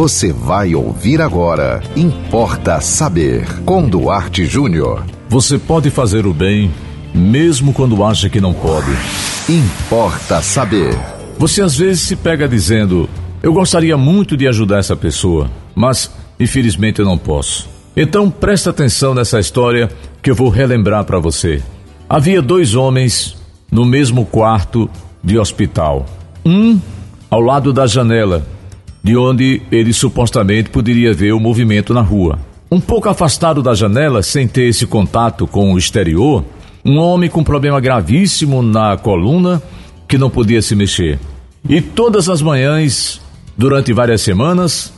Você vai ouvir agora. Importa saber. Com Duarte Júnior. Você pode fazer o bem, mesmo quando acha que não pode. Importa saber. Você às vezes se pega dizendo: Eu gostaria muito de ajudar essa pessoa, mas infelizmente eu não posso. Então presta atenção nessa história que eu vou relembrar para você. Havia dois homens no mesmo quarto de hospital. Um ao lado da janela de onde ele supostamente poderia ver o movimento na rua. Um pouco afastado da janela, sem ter esse contato com o exterior, um homem com problema gravíssimo na coluna que não podia se mexer. E todas as manhãs, durante várias semanas,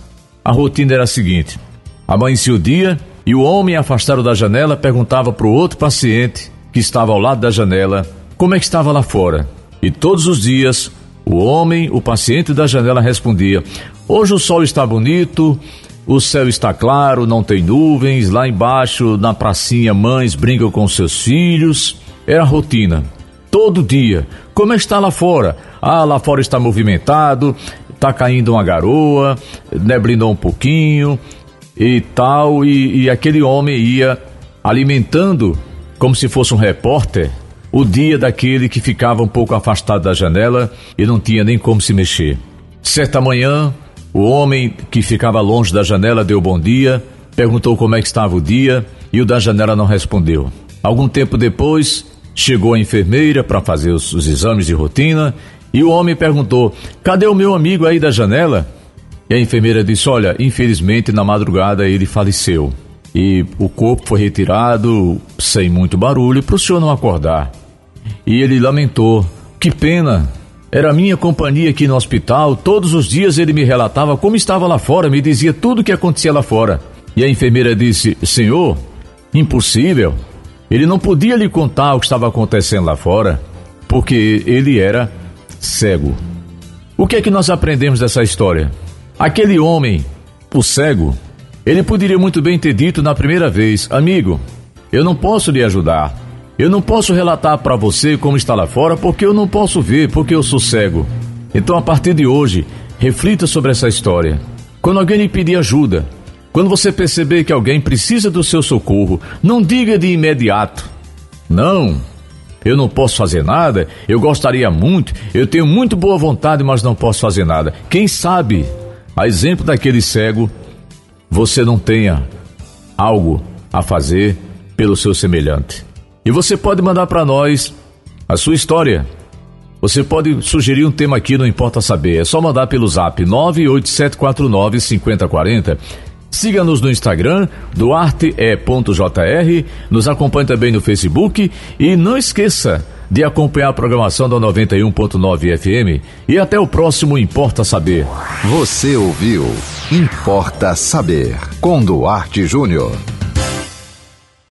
a rotina era a seguinte: amanhecia o dia e o homem afastado da janela perguntava para o outro paciente que estava ao lado da janela como é que estava lá fora. E todos os dias o homem, o paciente da janela respondia: Hoje o sol está bonito, o céu está claro, não tem nuvens. Lá embaixo, na pracinha, mães brincam com seus filhos. Era rotina. Todo dia. Como é está lá fora? Ah, lá fora está movimentado, está caindo uma garoa, neblinou um pouquinho e tal. E, e aquele homem ia alimentando, como se fosse um repórter, o dia daquele que ficava um pouco afastado da janela e não tinha nem como se mexer. Certa manhã, o homem que ficava longe da janela deu bom dia, perguntou como é que estava o dia e o da janela não respondeu. Algum tempo depois, chegou a enfermeira para fazer os, os exames de rotina e o homem perguntou: Cadê o meu amigo aí da janela? E a enfermeira disse: Olha, infelizmente na madrugada ele faleceu. E o corpo foi retirado sem muito barulho para o senhor não acordar. E ele lamentou: Que pena, era minha companhia aqui no hospital. Todos os dias ele me relatava como estava lá fora, me dizia tudo o que acontecia lá fora. E a enfermeira disse: Senhor, impossível. Ele não podia lhe contar o que estava acontecendo lá fora, porque ele era cego. O que é que nós aprendemos dessa história? Aquele homem, o cego, ele poderia muito bem ter dito na primeira vez: Amigo, eu não posso lhe ajudar. Eu não posso relatar para você como está lá fora porque eu não posso ver, porque eu sou cego. Então, a partir de hoje, reflita sobre essa história. Quando alguém lhe pedir ajuda, quando você perceber que alguém precisa do seu socorro, não diga de imediato: Não, eu não posso fazer nada, eu gostaria muito, eu tenho muito boa vontade, mas não posso fazer nada. Quem sabe, a exemplo daquele cego, você não tenha algo a fazer pelo seu semelhante. E você pode mandar para nós a sua história. Você pode sugerir um tema aqui, não importa saber. É só mandar pelo zap 987495040. Siga-nos no Instagram, duarte.jr. Nos acompanhe também no Facebook. E não esqueça de acompanhar a programação da 91.9 FM. E até o próximo Importa Saber. Você ouviu Importa Saber com Duarte Júnior.